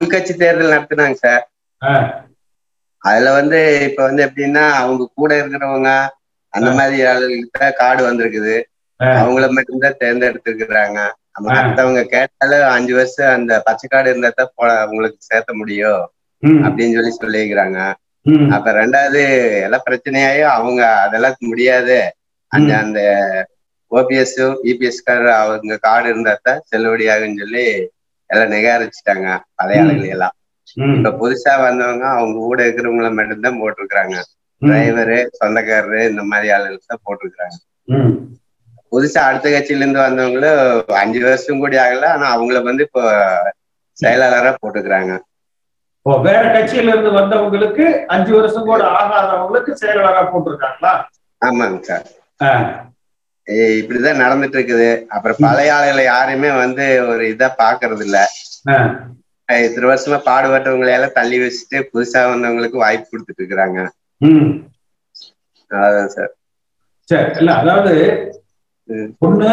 உள்கட்சி தேர்தல் நடத்துனாங்க சார். அதுல வந்து இப்ப வந்து எப்படின்னா அவங்க கூட இருக்கிறவங்க அந்த மாதிரி ஆளுகிட்ட கார்டு வந்திருக்குது. அவங்கள மட்டும்தான் தேர்ந்தெடுத்திருக்கிறாங்க. நம்ம ஆ. மத்தவங்க கேட்டாலும் அஞ்சு வருஷம் அந்த பச்சை கார்டு இருந்தா தான் உங்களுக்கு சேர்த்த முடியும். அப்படின்னு சொல்லி சொல்லியிருக்கிறாங்க. ம், அப்ப ரெண்டாவது எல்லாம் பிரச்சனையாயும் அவங்க அதெல்லாம் முடியாது. அந்த. அந்த ஓபிஎஸ் இபிஎஸ் கார்டு அவங்க கார்டு இருந்தா தான் செல்லுபடியாகும்னு சொல்லி எல்லாம் நிகாரிச்சுட்டாங்க பழைய. ஆளுகளை எல்லாம் இப்ப புதுசா வந்தவங்க அவங்க கூட இருக்கிறவங்கள மட்டும்தான் போட்டிருக்கிறாங்க. டிரைவரு சொந்தக்காரரு இந்த மாதிரி ஆளுகளுக்கு தான் போட்டிருக்கிறாங்க. புதுசா அடுத்த கட்சியில இருந்து வந்தவங்களும் அஞ்சு வருஷம் கூட ஆகல ஆனா அவங்கள வந்து இப்போ செயலாளரா போட்டுக்கிறாங்க. வேற கட்சியில இருந்து வந்தவங்களுக்கு அஞ்சு வருஷம் கூட ஆகாதவங்களுக்கு செயலாளரா போட்டிருக்காங்களா? ஆமாங்க சார். இப்படிதான் நடந்துட்டு இருக்குது அப்புறம் பழைய ஆளுகளை யாருமே வந்து ஒரு இதா பாக்குறது இல்ல இத்தனை வருஷமா பாடுபட்டவங்களை எல்லாம் தள்ளி வச்சுட்டு புதுசா வந்தவங்களுக்கு வாய்ப்பு கொடுத்துட்டு இருக்கிறாங்க. அதான் சார். சரி இல்ல அதாவது. ஒண்ணு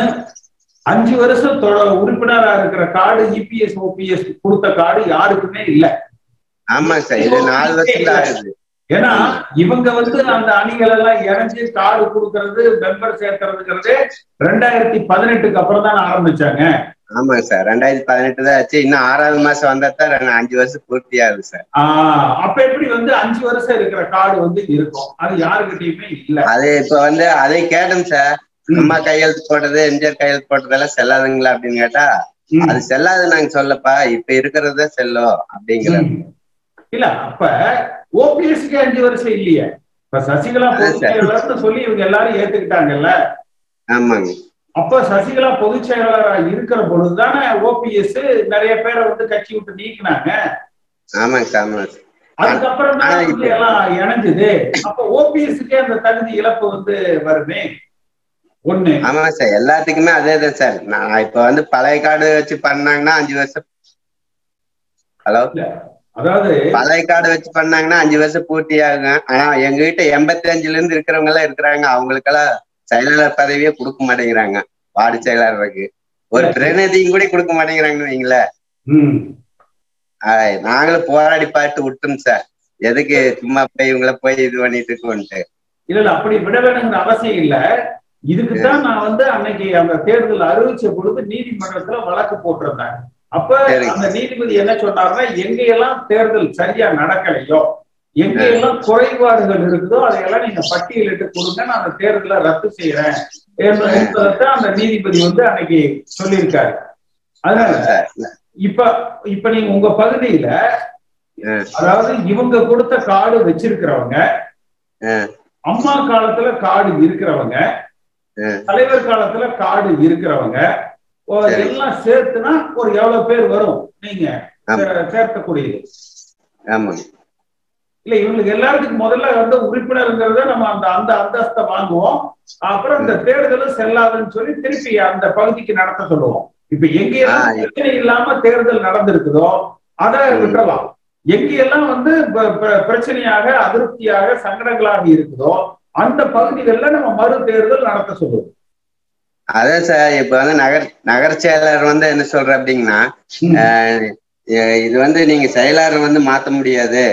அஞ்சு வருஷம் உறுப்பினரா இருக்கிற கார்டு இபிஎஸ் ஓபிஎஸ் கொடுத்த கார்டு யாருக்குமே இல்ல. ஆமாங்க சார் இது நாலு வருஷம் ஆகுது. ஏன்னா இவங்க வந்து அந்த அணிகள் எல்லாம் இணைஞ்சு கார்டு கொடுக்கறது மெம்பர் சேர்க்கறதுங்கிறது ரெண்டாயிரத்தி பதினெட்டுக்கு அப்புறம் தான் ஆரம்பிச்சாங்க. ஆமாங்க சார் ரெண்டாயிரத்தி பதினெட்டு தான் ஆச்சு. இன்னும் ஆறாவது மாசம் வந்தா தான் அஞ்சு வருஷம் பூர்த்தி ஆகுது சார் அப்ப எப்படி வந்து அஞ்சு வருஷம் இருக்கிற கார்டு வந்து இருக்கும்? அது யாருக்கிட்டயுமே இல்ல. அது இப்ப வந்து அதை கேட்டோம் சார் அம்மா கையெழுத்து போட்டது எம்ஜிஆர் கையெழுத்து போட்டதெல்லாம் செல்லாதுங்களா அப்படின்னு கேட்டா. அது செல்லாது நாங்க சொல்லப்பா. இப்ப இருக்கிறத செல்லும் அப்படிங்கிற. இல்ல அப்ப ஓபிஎஸ்க்கு அஞ்சு வருஷம் இல்லையே. இப்ப சசிகலா பொதுச் செயலாளர்னு சொல்லி இவங்க எல்லாரும் ஏத்துக்கிட்டாங்கல்ல? ஆமாங்க. அப்ப சசிகலா பொதுச் செயலாளரா இருக்கிற பொழுதுதானே ஓபிஎஸ் நிறைய பேரை வந்து கட்சி விட்டு நீக்கினாங்க. அதுக்கப்புறம் எல்லாம் இணைஞ்சது. அப்ப ஓபிஎஸ்க்கே அந்த தகுதி இழப்பு வந்து வருமே? ஒண்ணு. ஆமாங்க சார். எல்லாத்துக்குமே அதே தான் சார். நான் இப்ப வந்து பழைய கார்டு வச்சு பண்ணாங்கன்னா அஞ்சு வருஷம். ஹலோ? அதாவது பழைய கார்டு வச்சு பண்ணாங்கன்னா அஞ்சு வருஷம் பூர்த்தி ஆகுங்க ஆனா எங்க கிட்ட எண்பத்தி அஞ்சுல இருந்து இருக்கிறவங்க எல்லாம் இருக்கிறாங்க. அவங்களுக்கெல்லாம் செயலாளர் பதவியே கொடுக்க மாட்டேங்கிறாங்க. வார்டு செயலாளருக்கு. ஒரு பிரதிநிதியும் கூட கொடுக்க மாட்டேங்கிறாங்கன்னு வைங்களேன். நாங்களும் போராடி பார்த்து விட்டோம் சார். எதுக்கு சும்மா போய் இவங்கள போய் இது பண்ணிட்டு இருக்கோன்ட்டு. இல்ல இல்ல அப்படி விட வேணுங்கிற அவசியம் இல்ல. இதுக்குதான் நான் வந்து அன்னைக்கு அந்த தேர்தல் அறிவிச்ச பொழுது நீதிமன்றத்துல வழக்கு போட்டிருந்தேன். அப்ப. அந்த நீதிபதி என்ன சொன்னாருன்னா எங்கெல்லாம் தேர்தல் சரியா நடக்கலையோ எங்கெல்லாம் குறைபாடுகள் இருக்குதோ அதையெல்லாம் நீங்க பட்டியலிட்டு கொடுங்க நான் அந்த தேர்தலை ரத்து செய்யறேன் என்ப- என்பதைத்தான் அந்த நீதிபதி வந்து அன்னைக்கு சொல்லியிருக்காரு அதனால இப்ப இப்ப நீங்க உங்க பகுதியில. அதாவது இவங்க கொடுத்த கார்டு வச்சிருக்கிறவங்க. அம்மா காலத்துல கார்டு இருக்கிறவங்க. தலைவர் காலத்துல கார்டு இருக்கிறவங்க. எல்லாம் சேர்த்துனா ஒரு எவ்வளவு பேர் வரும்? நீங்க சேர்க்கக்கூடியது. ஆமாங்க இல்ல இவங்களுக்கு எல்லாத்துக்கும் முதல்ல வந்து உறுப்பினருங்கிறத நம்ம அந்த அந்த அந்தஸ்தை வாங்குவோம். அப்புறம் இந்த தேர்தலும் செல்லாதுன்னு சொல்லி திருப்பி அந்த பகுதிக்கு நடத்த சொல்லுவோம். இப்ப எங்கெல்லாம் பிரச்சனை இல்லாம தேர்தல் நடந்திருக்குதோ அதை. விட்டுறலாம். எங்கெல்லாம் வந்து பிரச்சனையாக அதிருப்தியாக சங்கடங்களாக இருக்குதோ அந்த பகுதிகளில் நம்ம மறு தேர்தல் நடத்த சொல்லுவோம். அதான் சார் இப்ப வந்து நகர் நகர செயலாளர் வந்து என்ன சொல்ற அப்படிங்கன்னா இது வந்து நீங்க செயலாளர் வந்து மாத்த முடியாது.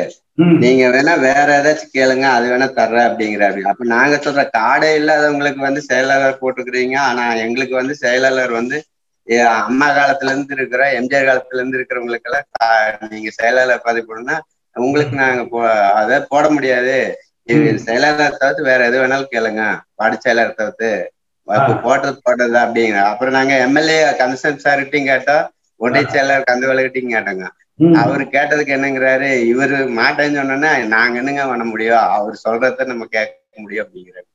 நீங்க வேணா வேற ஏதாச்சும் கேளுங்க அது வேணா தர்றேன் அப்படிங்கிறாரு. அப்ப நாங்க சொல்ற கார்டே இல்லாதவங்களுக்கு வந்து செயலாளர் போட்டுக்கிறீங்க. ஆனா எங்களுக்கு வந்து செயலாளர் வந்து அம்மா காலத்துல இருந்து இருக்கிற எம்ஜிஆர் காலத்துல இருந்து இருக்கிறவங்களுக்கு எல்லாம் நீங்க செயலாளர் பதவி போடணும்னா உங்களுக்கு நாங்க போ அதை போட முடியாது. செயலாளர் தவிர்த்து வேற எது வேணாலும் கேளுங்க. வார்டு செயலாளர் தவிர்த்து. அப்ப போட்டது போட்டது அப்படிங்கிற அப்புறம் நாங்க எம்எல்ஏ கன்சர்ன் சார்கிட்டையும் கேட்டோம். ஒன்றிய செயலாளர் கந்தவலகிட்டையும் கேட்டோங்க. அவரு கேட்டதுக்கு என்னங்கிறாரு இவரு மாட்டேன்னு சொன்னோன்னா நாங்க என்னங்க பண்ண முடியும்? அவர் சொல்றத நம்ம கேட்க முடியும் அப்படிங்கிறாரு.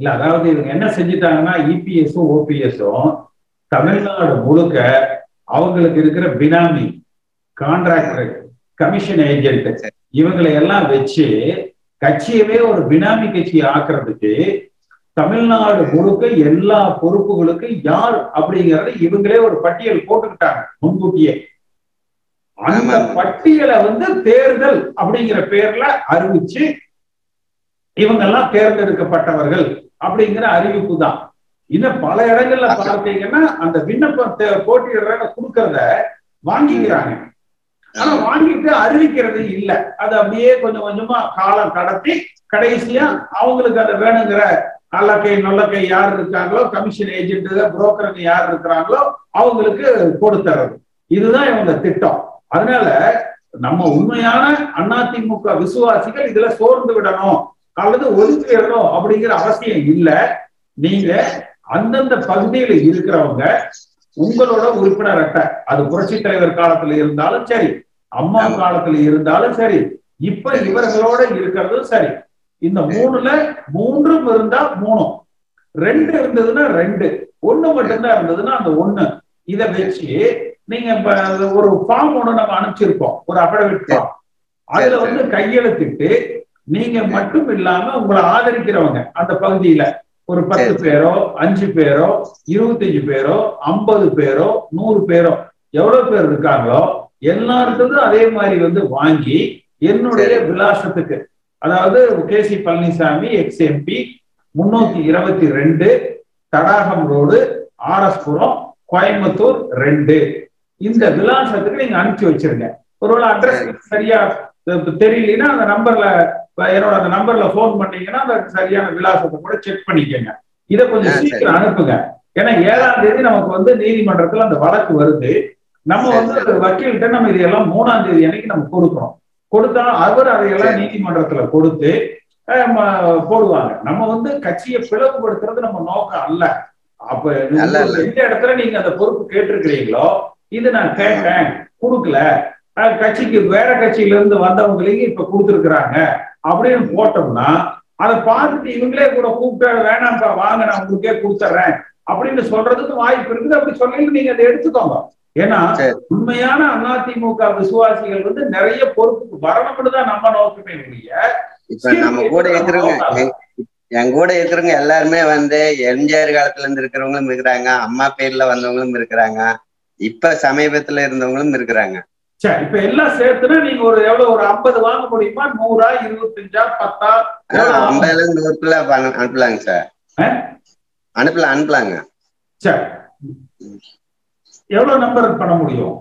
இல்ல அதாவது இவங்க என்ன செஞ்சுட்டாங்கன்னா இபிஎஸும் ஓபிஎஸும் தமிழ்நாடு முழுக்க அவங்களுக்கு இருக்கிற பினாமி கான்ட்ராக்டர் கமிஷன் ஏஜென்ட் இவங்களை எல்லாம் வச்சு கட்சியவே ஒரு பினாமி கட்சி ஆக்குறதுக்கு தமிழ்நாடு முழுக்க எல்லா பொறுப்புகளுக்கும் யார் அப்படிங்கறத இவங்களே ஒரு பட்டியல் போட்டுக்கிட்டாங்க முன்கூட்டியே. அந்த. பட்டியலை வந்து தேர்தல் அப்படிங்கிற பேர்ல அறிவிச்சு இவங்கெல்லாம் தேர்ந்தெடுக்கப்பட்டவர்கள் அப்படிங்கிற அறிவிப்பு தான். இன்னும் பல இடங்கள்ல பார்த்தீங்கன்னா அந்த விண்ணப்பம் தே- போட்டியிடுறவங்க கொடுக்கறத வாங்கிக்கிறாங்க. ஆனா வாங்கிட்டு அறிவிக்கிறது இல்ல. அது அப்படியே கொஞ்சம் கொஞ்சமா காலம் கடத்தி கடைசியா அவங்களுக்கு அது வேணுங்கிற நல்லக்கை நல்லக்கை யார் இருக்காங்களோ கமிஷன் ஏஜென்ட் புரோக்கருங்க யார் இருக்கிறாங்களோ அவங்களுக்கு கொடுத்துறது. இதுதான் இவங்க திட்டம். அதனால நம்ம உண்மையான அதிமுக விசுவாசிகள் இதுல சோர்ந்து விடணும். அல்லது ஒதுக்கிடணும் அப்படிங்கிற அவசியம் இல்ல. நீங்க அந்தந்த பகுதியில இருக்கிறவங்க உங்களோட உறுப்பினர் அட்டை அது புரட்சி தலைவர் காலத்துல இருந்தாலும் சரி அம்மா காலத்துல இருந்தாலும் சரி இப்ப இவர்களோட இருக்கிறதும் சரி இந்த மூணுல மூன்றும் இருந்தா மூணும். ரெண்டு இருந்ததுன்னா ரெண்டு. ஒண்ணு மட்டும்தான் இருந்ததுன்னா அந்த ஒண்ணு. இத வச்சு நீங்க இப்ப ஒரு ஃபார்ம் ஒண்ணு நம்ம அனுப்பிச்சிருக்கோம் ஒரு அபடவிட் ஃபார்ம் அதுல வந்து கையெழுத்திட்டு நீங்க மட்டும் இல்லாம உங்களை ஆதரிக்கிறவங்க அந்த பகுதியில ஒரு பத்து பேரோ அஞ்சு பேரோ இருபத்தஞ்சு பேரோ ஐம்பது பேரோ நூறு பேரோ எவ்வளவு பேர் இருக்காங்களோ எல்லாருக்கும் அதே மாதிரி வந்து வாங்கி என்னுடைய விலாசத்துக்கு அதாவது K C Palaniswami ex MP முன்னூத்தி இருபத்தி ரெண்டு தடாகம் ரோடு ஆர்எஸ்புரம் கோயம்புத்தூர் ரெண்டு. இந்த விலாசத்துக்கு நீங்க அனுப்பிச்சு வச்சிருங்க. ஒருவேளை அட்ரஸ் சரியா தெரியலன்னா அந்த நம்பர்ல என்னோட அந்த நம்பர்ல போன் பண்ணீங்கன்னா அந்த சரியான விலாசத்தை கூட செக் பண்ணிக்கோங்க. இதை கொஞ்சம் சீக்கிரம் அனுப்புங்க. ஏன்னா ஏழாம் தேதி நமக்கு வந்து நீதிமன்றத்துல அந்த வழக்கு வருது. நம்ம வந்து வக்கீல்கிட்ட நம்ம இதையெல்லாம் மூணாம் தேதி அன்னைக்கு நம்ம கொடுக்குறோம் கொடுத்தா அவர் அதையெல்லாம் நீதிமன்றத்துல கொடுத்து போடுவாங்க. நம்ம வந்து கட்சியை பிளவுபடுத்துறது நம்ம நோக்கம் அல்ல. அப்ப எந்த இடத்துல நீங்க அந்த பொறுப்பு கேட்டிருக்கிறீங்களோ இது நான் கேட்டேன் கொடுக்கல. கட்சிக்கு வேற கட்சியில இருந்து வந்தவங்களையும் இப்ப கொடுத்துருக்குறாங்க அப்படின்னு போட்டோம்னா அதை பார்த்துட்டு இவங்களே கூட கூப்பிட்டு வேணாம்ப்பா வாங்க நான் உங்களுக்கே கொடுத்துட்றேன் அப்படின்னு சொல்றதுக்கு வாய்ப்பு இருக்குது. அப்படி சொல்லி நீங்க அதை எடுத்துக்கோங்க. ஏன்னா உண்மையான அதிமுக விசுவாசிகள் வந்து நிறைய பொறுப்புக்கு வரணும்னு தான் நம்ம நோக்கமே இல்லைய இப்ப நம்ம கூட இருக்கிறவங்க என் கூட இருக்கிறவங்க எல்லாருமே வந்து எம்ஜிஆர் காலத்துல இருந்து இருக்கிறவங்களும் இருக்கிறாங்க அம்மா பேர்ல வந்தவங்களும் இருக்கிறாங்க இப்ப சமீபத்துல இருந்தவங்களும் இருக்கிறாங்க. சரி இப்ப எல்லாம் சேர்த்துனா நீங்க ஒரு எவ்வளவு ஒரு ஐம்பது வாங்க முடியுமா? நூறா இருபத்தஞ்சா பத்தா? ஐம்பதுல இருந்து நூறுக்குள்ள அனுப்பலாங்க சார். அனுப்பலாம் அனுப்பலாங்க. சரி எவ்வளவு நம்பர் பண்ண முடியும்?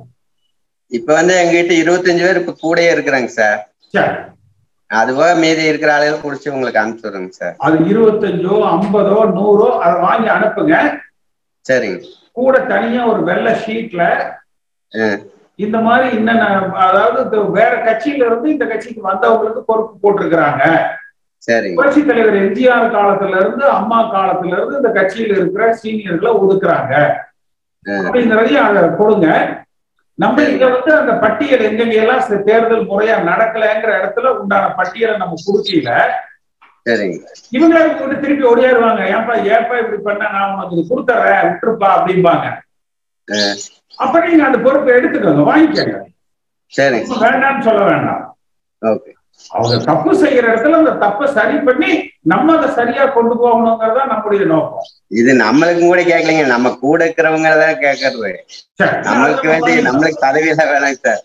இப்ப வந்து எங்ககிட்ட இருபத்தஞ்சு பேர் இப்ப கூடயே இருக்கிறாங்க சார். அதுபோக மீதி இருக்கிற ஆளுகள் குடிச்சு உங்களுக்கு அனுப்பிச்சுடுறேங்க சார். அது இருபத்தஞ்சோ ஐம்பதோ நூறோ அதை வாங்கி அனுப்புங்க. சரிங்க. கூட தனியா ஒரு வெள்ளை ஷீட்ல இந்த மாதிரி என்னென்ன அதாவது வேற கட்சியில இருந்து இந்த கட்சிக்கு வந்தவங்களுக்கு பொறுப்பு போட்டிருக்கிறாங்க. புரட்சி தலைவர் எம்ஜிஆர் காலத்துல இருந்து அம்மா காலத்துல இருந்து இந்த கட்சியில இருக்கிற சீனியர்களை ஒதுக்குறாங்க. அப்படிங்கிறதையும் அதை கொடுங்க நம்ம இத வந்து அந்த பட்டியல் எங்கெங்கெல்லாம் தேர்தல் முறையா நடக்கலைங்கிற இடத்துல உண்டான பட்டியலை நம்ம கொடுக்கல. இவங்களே கூட திருப்பி ஓடியாருவாங்க. ஏன்பா ஏன்பா இப்படி பண்ண? நான் உனக்கு இது கொடுத்துறேன் விட்டுருப்பா அப்படிம்பாங்க. அப்ப நீங்க அந்த பொறுப்பை எடுத்துக்கோங்க வாங்கிக்கோங்க. வேண்டாம்னு சொல்ல வேண்டாம். ஓகே. அவங்க தப்பு செய்யற இடத்துல அந்த தப்பை சரி பண்ணி நம்ம அதை சரியா கொண்டு போகணுங்கிறதா நம்முடைய நோக்கம். இது நம்மளுக்கும் கூட கேட்கலீங்க. நம்ம கூட இருக்கிறவங்க தான் கேட்கறது நம்மளுக்கு வேண்டி நம்மளுக்கு பதவியெல்லாம் வேணாங்க சார்.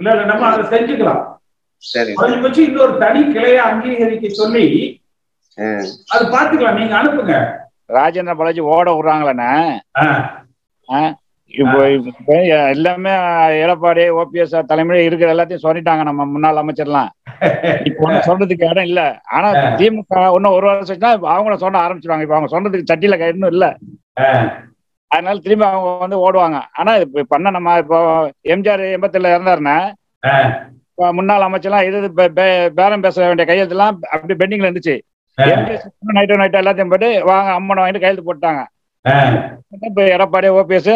இல்ல இல்ல நம்ம அதை செஞ்சுக்கலாம். சரி. குறைஞ்சபட்சம் இன்னொரு தனி கிளைய அங்கீகரிக்க சொல்லி அது பாத்துக்கலாம் நீங்க அனுப்புங்க. ராஜேந்திர பாலாஜி ஓட விடுறாங்களண்ணே. இப்போ இப்போ எல்லாமே எடப்பாடி ஓபிஎஸ் தலைமையில இருக்கிற எல்லாத்தையும் சொல்லிட்டாங்க நம்ம முன்னாள் அமைச்சர்லாம். இப்போ சொல்றதுக்கு இடம் இல்ல. ஆனா திமுக இன்னும் ஒரு வருஷம் அவங்கள சொல்ல ஆரம்பிச்சிருவாங்க. இப்போ அவங்க சொல்றதுக்கு சட்டியில இன்னும் இல்ல. அதனால திரும்பி அவங்க வந்து ஓடுவாங்க. ஆனா இப்ப பண்ண நம்ம இப்போ எம்ஜிஆர் எண்பத்துல இறந்தாருன்னா முன்னாள் அமைச்சர்லாம் இது பேரம் பேச வேண்டிய கையெழுத்துலாம் அப்படி பெண்டிங்ல இருந்துச்சு. நைட்டோ நைட்டோ எல்லாத்தையும் போட்டு வாங்க அம்மனை வாங்கிட்டு கையெழுத்து போட்டாங்க இப்ப எடப்பாடி ஓபிஎஸ்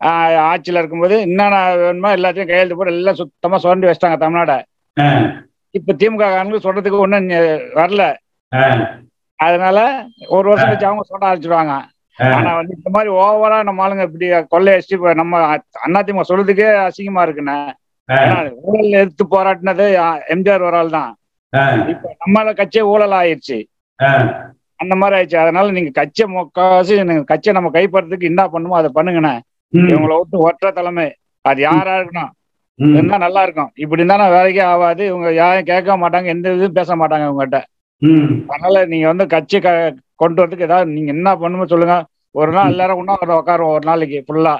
ஆட்சியில இருக்கும்போது என்னென்ன வேணுமோ எல்லாத்தையும் கையெழுத்து போட்டு எல்லாம் சுத்தமா சுரண்டி வச்சிட்டாங்க தமிழ்நாட. இப்ப திமுக காரங்களுக்கு சொல்றதுக்கு ஒண்ணும் வரல. அதனால ஒரு வருஷம் கழிச்சு அவங்க சொல்ல ஆரம்பிச்சிருவாங்க. ஆனா வந்து இந்த மாதிரி ஓவரா நம்ம ஆளுங்க இப்படி கொள்ளையடிச்சு நம்ம அதிமுக சொல்றதுக்கே அசிங்கமா இருக்குண்ணே. ஊழல் எதிர்த்து போராட்டினது எம்ஜிஆர் ஒரு ஆள் தான். இப்ப நம்ம கட்சியே ஊழல் ஆயிடுச்சு அந்த மாதிரி ஆயிடுச்சு. அதனால நீங்க கட்சியை முக்காவாசி நீங்க கட்சியை நம்ம கைப்படுறதுக்கு என்ன பண்ணுமோ அதை பண்ணுங்கண்ணே. இவங்களை விட்டு ஒற்ற தலைமை. அது யாரா இருக்கணும் இருந்தா நல்லா இருக்கும். இப்படி இருந்தா வேலைக்கே ஆகாது. இவங்க யாரும் கேட்க மாட்டாங்க எந்த இதுவும் பேச மாட்டாங்க இவங்ககிட்ட. அதனால நீங்க வந்து கட்சி கொண்டு வரதுக்கு ஏதாவது நீங்க என்ன பண்ணுமோ சொல்லுங்க. ஒரு நாள் எல்லாரும் ஒன்னா ஒரு உட்காருவோம் ஒரு நாளைக்கு ஃபுல்லா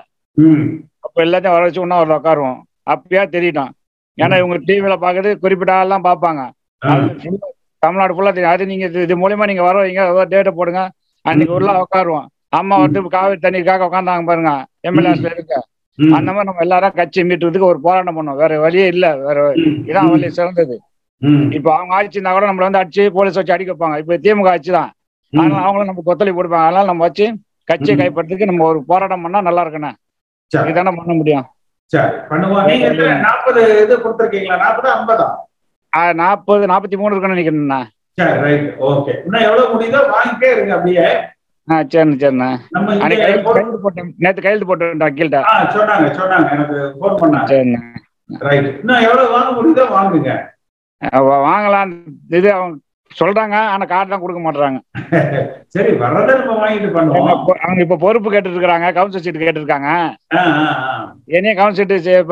அப்ப எல்லாத்தையும் வர வச்சு ஒன்னா ஒரு உட்காருவோம் அப்பயா தெரியட்டும் ஏன்னா இவங்க டிவியில பாக்குறது குறிப்பிட்ட ஆள்லாம் பார்ப்பாங்க அது full ஆ தமிழ்நாடு ஃபுல்லா தெரியும். அது நீங்க இது- மூலியமா நீங்க வரவீங்க ஏதோ டேட்டை போடுங்க. அன்னைக்கு உள்ள உட்காருவோம் அம்மா வந்து காவிரி தண்ணீருக்காக உட்காந்தாங்க பாருங்க. எம்எல்ஏஸ்ல இருக்க அந்த மாதிரி நம்ம எல்லாரும் கட்சி மீட்டுறதுக்கு ஒரு போராட்டம் பண்ணோம். வேற வழியே இல்ல. வேற இதான் வழி சிறந்தது. இப்ப அவங்க ஆட்சி இருந்தா கூட நம்மள வந்து அடிச்சு போலீஸ் வச்சு அடிக்க வைப்பாங்க. இப்ப திமுக ஆட்சி தான். அதனால அவங்களும் நம்ம கொத்தளி கொடுப்பாங்க அதனால நம்ம வச்சு கட்சியை ம். கைப்பற்றதுக்கு நம்ம ஒரு போராட்டம் பண்ணா நல்லா இருக்குண்ணே. இதுதானே பண்ண முடியும். நாற்பது நாற்பத்தி மூணு இருக்குன்னு நினைக்கிறேண்ணா ஆ சரிண்ணே சரிண்ணே. அன்னைக்கு கையெழுத்து போட்டேன். நேத்து கையெழுத்து போட்டு வக்கீல்கிட்ட. ஆ சொன்னாங்க சொன்னாங்க. எனக்கு ஃபோன் பண்ணாங்க. சரிண்ணே. ரைட் இன்னும் எவ்வளவு வாங்க முடியுதோ வாங்குங்க. அவ- வாங்கலாம். இது அவங்க சொல்றாங்க ஆனா கார்டு தான் கொடுக்க மாட்டாங்க சரி வர்றதை நம்ம வாங்கிட்டு பண்ணுவோம். அவங்க இப்ப பொறுப்பு கேட்டு இருக்காங்க கவுன்சில் சீட் கேட்டு இருக்காங்க. என்னைய கவுன்சில் சீட்டு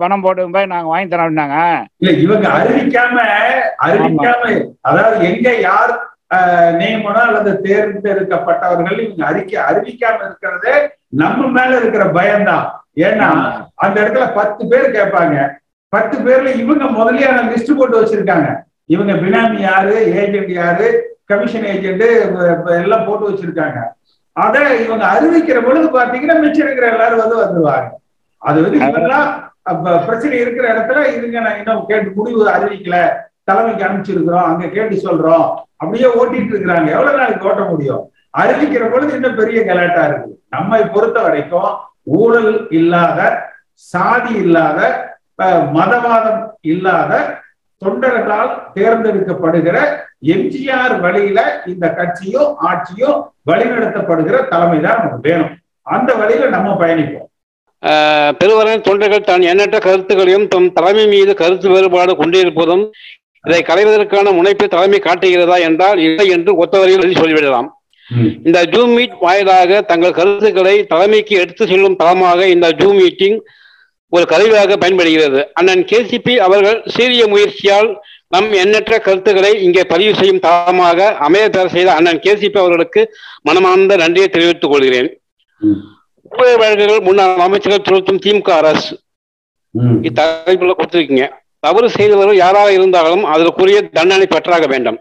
பணம் போட்டு போய் நாங்க வாங்கி தரோம் அப்படின்னாங்க. இல்ல இவங்க அறிவிக்காம அறிவிக்காம அதாவது எங்க யார் நியமனம் அல்லது தேர்ந்தெடுக்கப்பட்டவர்கள் இவங்க அறிக்க அறிவிக்காம இருக்கிறது நம்ம மேல இருக்கிற பயம்தான். ஏன்னா அந்த இடத்துல பத்து பேர் கேட்பாங்க. பத்து பேர்ல இவங்க முதலியான லிஸ்ட் போட்டு வச்சிருக்காங்க. இவங்க பினாமி யாரு ஏஜென்ட் யாரு கமிஷன் ஏஜென்ட் எல்லாம் போட்டு வச்சிருக்காங்க. அத இவங்க அறிவிக்கிற பொழுது பாத்தீங்கன்னா மிச்சம் இருக்கிற எல்லாரும் வந்து வந்துருவாங்க. அது வந்து இவெல்லாம் பிரச்சனை இருக்கிற இடத்துல இதுங்க நான் இன்னும் கேட்டு முடிவு அறிவிக்கல. தலைமைக்கு அனுப்பிச்சிருக்கிறோம். அங்க கேட்டு சொல்றோம். அப்படியே ஓட்டிட்டு இருக்கிறாங்க. எவ்வளவு நாளைக்கு ஓட்ட முடியும்? அறிவிக்கிற பொழுது இன்னும் பெரிய கலாட்டா இருக்கு நம்மை பொறுத்த வரைக்கும் ஊழல் இல்லாத சாதி இல்லாத மதவாதம் இல்லாத தொண்டர்களால் தேர்ந்தெடுக்கப்படுகிற எம்ஜிஆர் வழியில இந்த கட்சியும் ஆட்சியும் வழிநடத்தப்படுகிற தலைமை தான் நமக்கு வேணும். அந்த வழியில நம்ம பயணிப்போம். ஆஹ் பெருவரின் தொண்டர்கள் தான் எண்ணற்ற கருத்துக்களையும் தம் தலைமை மீது கருத்து வேறுபாடு கொண்டிருப்பதும் இதை களைவதற்கான முனைப்பை தலைமை காட்டுகிறதா என்றால் இல்லை என்று ஒத்தவரையில் எழுதி சொல்லிவிடலாம். இந்த ஜூம் மீட் வாயிலாக தங்கள் கருத்துக்களை தலைமைக்கு எடுத்து செல்லும் தளமாக இந்த ஜூம் மீட்டிங் ஒரு கருவியாக பயன்படுகிறது. அண்ணன் கேசிபி அவர்கள் சீரிய முயற்சியால் நம் எண்ணற்ற கருத்துக்களை இங்கே பதிவு செய்யும் தளமாக அமைய பெற செய்த அண்ணன் கேசிபி அவர்களுக்கு மனமார்ந்த நன்றியை தெரிவித்துக் கொள்கிறேன். வழக்குகள் முன்னாள் அமைச்சர்கள் திருத்தும் திமுக அரசு. இத்தலைப்புல கொடுத்திருக்கீங்க. தவறு செய்தவர்கள் யாராக இருந்தாலும் அதற்குரிய தண்டனை பெற்றாக வேண்டும்.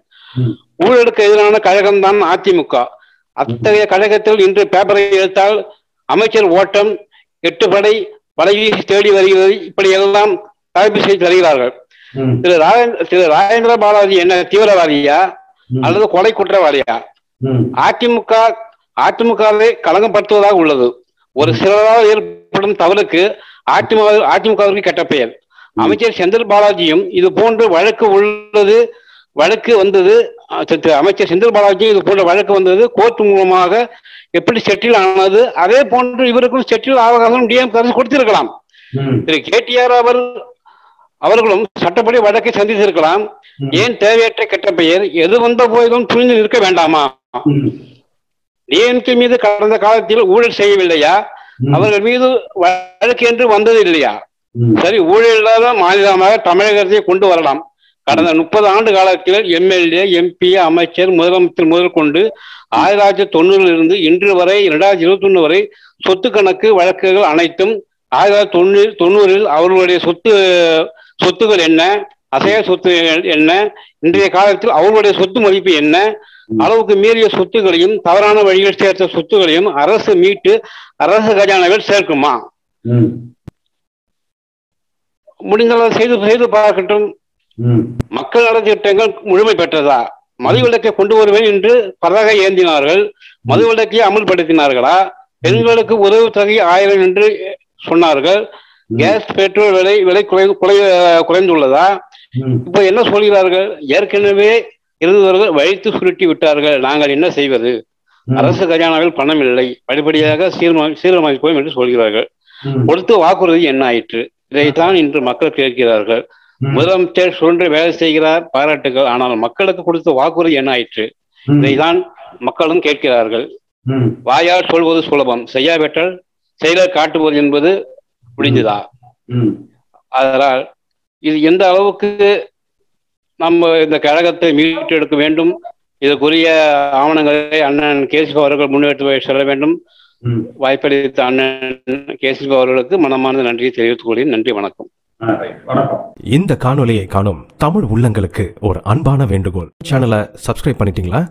ஊழலுக்கு எதிரான கழகம்தான் அதிமுக. அத்தகைய கழகத்தில் இன்று பேப்பரை எடுத்தால் அமைச்சர் ஓட்டம் எட்டு படை படைவீசி தேடி வருகிறது. இப்படி எல்லாம் தலைப்பு செய்து வருகிறார்கள் திரு ராஜேந்திர திரு ராஜேந்திர பாலாஜி என்ன தீவிரவாதியா? அல்லது கொலை குற்றவாளியா? அதிமுக அதிமுகவை களங்கப்படுத்துவதாக உள்ளது. ஒரு சிலரால் ஏற்படும் தவறுக்கு அதிமுக அதிமுகவிற்கு கெட்ட பெயர். அமைச்சர் செந்தில் பாலாஜியும் இது போன்று வழக்கு உள்ளது வழக்கு வந்தது அமைச்சர் செந்தில் பாலாஜியும் இது போன்ற வழக்கு வந்தது கோர்ட் மூலமாக எப்படி செட்டில் ஆனது அதே போன்று இவருக்கும் செட்டில் அவகாசம் டிஎம் அரசு கொடுத்திருக்கலாம். திரு கேடிஆர் அவர் அவர்களும் சட்டப்படி வழக்கை சந்தித்திருக்கலாம். ஏன் தேவையற்ற கெட்ட பெயர்? எது வந்த போதிலும் துணிந்து நிற்க வேண்டாமா? டிஎம்கே மீது கடந்த காலத்தில் ஊழல் செய்யவில்லையா? அவர்கள் மீது வழக்கு என்று வந்தது இல்லையா? சரி ஊழல் இல்லாத மாநிலமாக தமிழகத்தை கொண்டு வரலாம். கடந்த முப்பது ஆண்டு காலத்தில் எம்எல்ஏ எம்பி அமைச்சர் முதலமைச்சர் முதல் கொண்டு ஆயிரத்தி தொள்ளாயிரத்தி தொண்ணூறில் இருந்து இன்று வரை இரண்டாயிரத்தி இருபத்தி ஒண்ணு வரை சொத்து கணக்கு வழக்குகள் அனைத்தும் ஆயிரத்தி தொள்ளாயிரத்தி தொண்ணூறு தொண்ணூறில் அவர்களுடைய சொத்து சொத்துகள் என்ன அசைய சொத்து என்ன இன்றைய காலத்தில் அவர்களுடைய சொத்து மதிப்பு என்ன அளவுக்கு மீறிய சொத்துகளையும் தவறான வழியில் சேர்த்த சொத்துகளையும் அரசு மீட்டு அரசு கஜானாவில் சேர்க்குமா? முடிந்தளவு செய்து செய்து பார்க்கட்டும் மக்கள் நல திட்டங்கள் முழுமை பெற்றதா? மதுவிலக்கை கொண்டு வருவேன் என்று பதாகை ஏந்தினார்கள். மதுவிலக்கை அமல்படுத்தினார்களா? பெண்களுக்கு உதவி தொகை ஆயிரம் என்று சொன்னார்கள். கேஸ் பெட்ரோல் விலை விலை குறை குறை குறைந்துள்ளதா? இப்போ என்ன சொல்கிறார்கள்? ஏற்கனவே இருந்தவர்கள் வழித்து சுருட்டி விட்டார்கள். நாங்கள் என்ன செய்வது? அரசு கஜானாவில் பணம் இல்லை. படிப்படியாக சீர்மா சீரமைப்போம் என்று சொல்கிறார்கள். கொடுத்த வாக்குறுதி என்ன ஆயிற்று? இதைத்தான் இன்று மக்கள் கேட்கிறார்கள். முதலமைச்சர் சுழன்று வேலை செய்கிறார் பாராட்டுகள். ஆனால் மக்களுக்கு கொடுத்த வாக்குறுதி என்ன ஆயிற்று? இதைதான் மக்களும் கேட்கிறார்கள். வாயால் சொல்வது சுலபம். செய்யாவிட்டால் செயலர் காட்டுவது என்பது முடிந்ததா அதனால் இது எந்த அளவுக்கு நம்ம இந்த கழகத்தை மீட்டெடுக்க வேண்டும்? இதற்குரிய ஆவணங்களை அண்ணன் கேசிப அவர்கள் முன்னெடுத்து செல்ல வேண்டும். வாய்ப்பளித்த அண்ணன் கேசிபு அவர்களுக்கு மனமார்ந்த நன்றியை தெரிவித்துக் கொள்கிறேன். நன்றி வணக்கம். இந்த காணொளியை காணும் தமிழ் உள்ளங்களுக்கு ஒரு அன்பான வேண்டுகோள். சேனலை சப்ஸ்கிரைப் பண்ணிட்டீங்களா?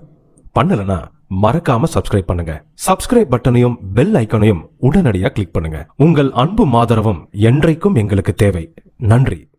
பண்ணலனா மறக்காம சப்ஸ்கிரைப் பண்ணுங்க. சப்ஸ்கிரைப் பட்டனையும் பெல் ஐக்கனையும் உடனடியாக கிளிக் பண்ணுங்க. உங்கள் அன்பும் ஆதரவும் என்றைக்கும் எங்களுக்கு தேவை. நன்றி.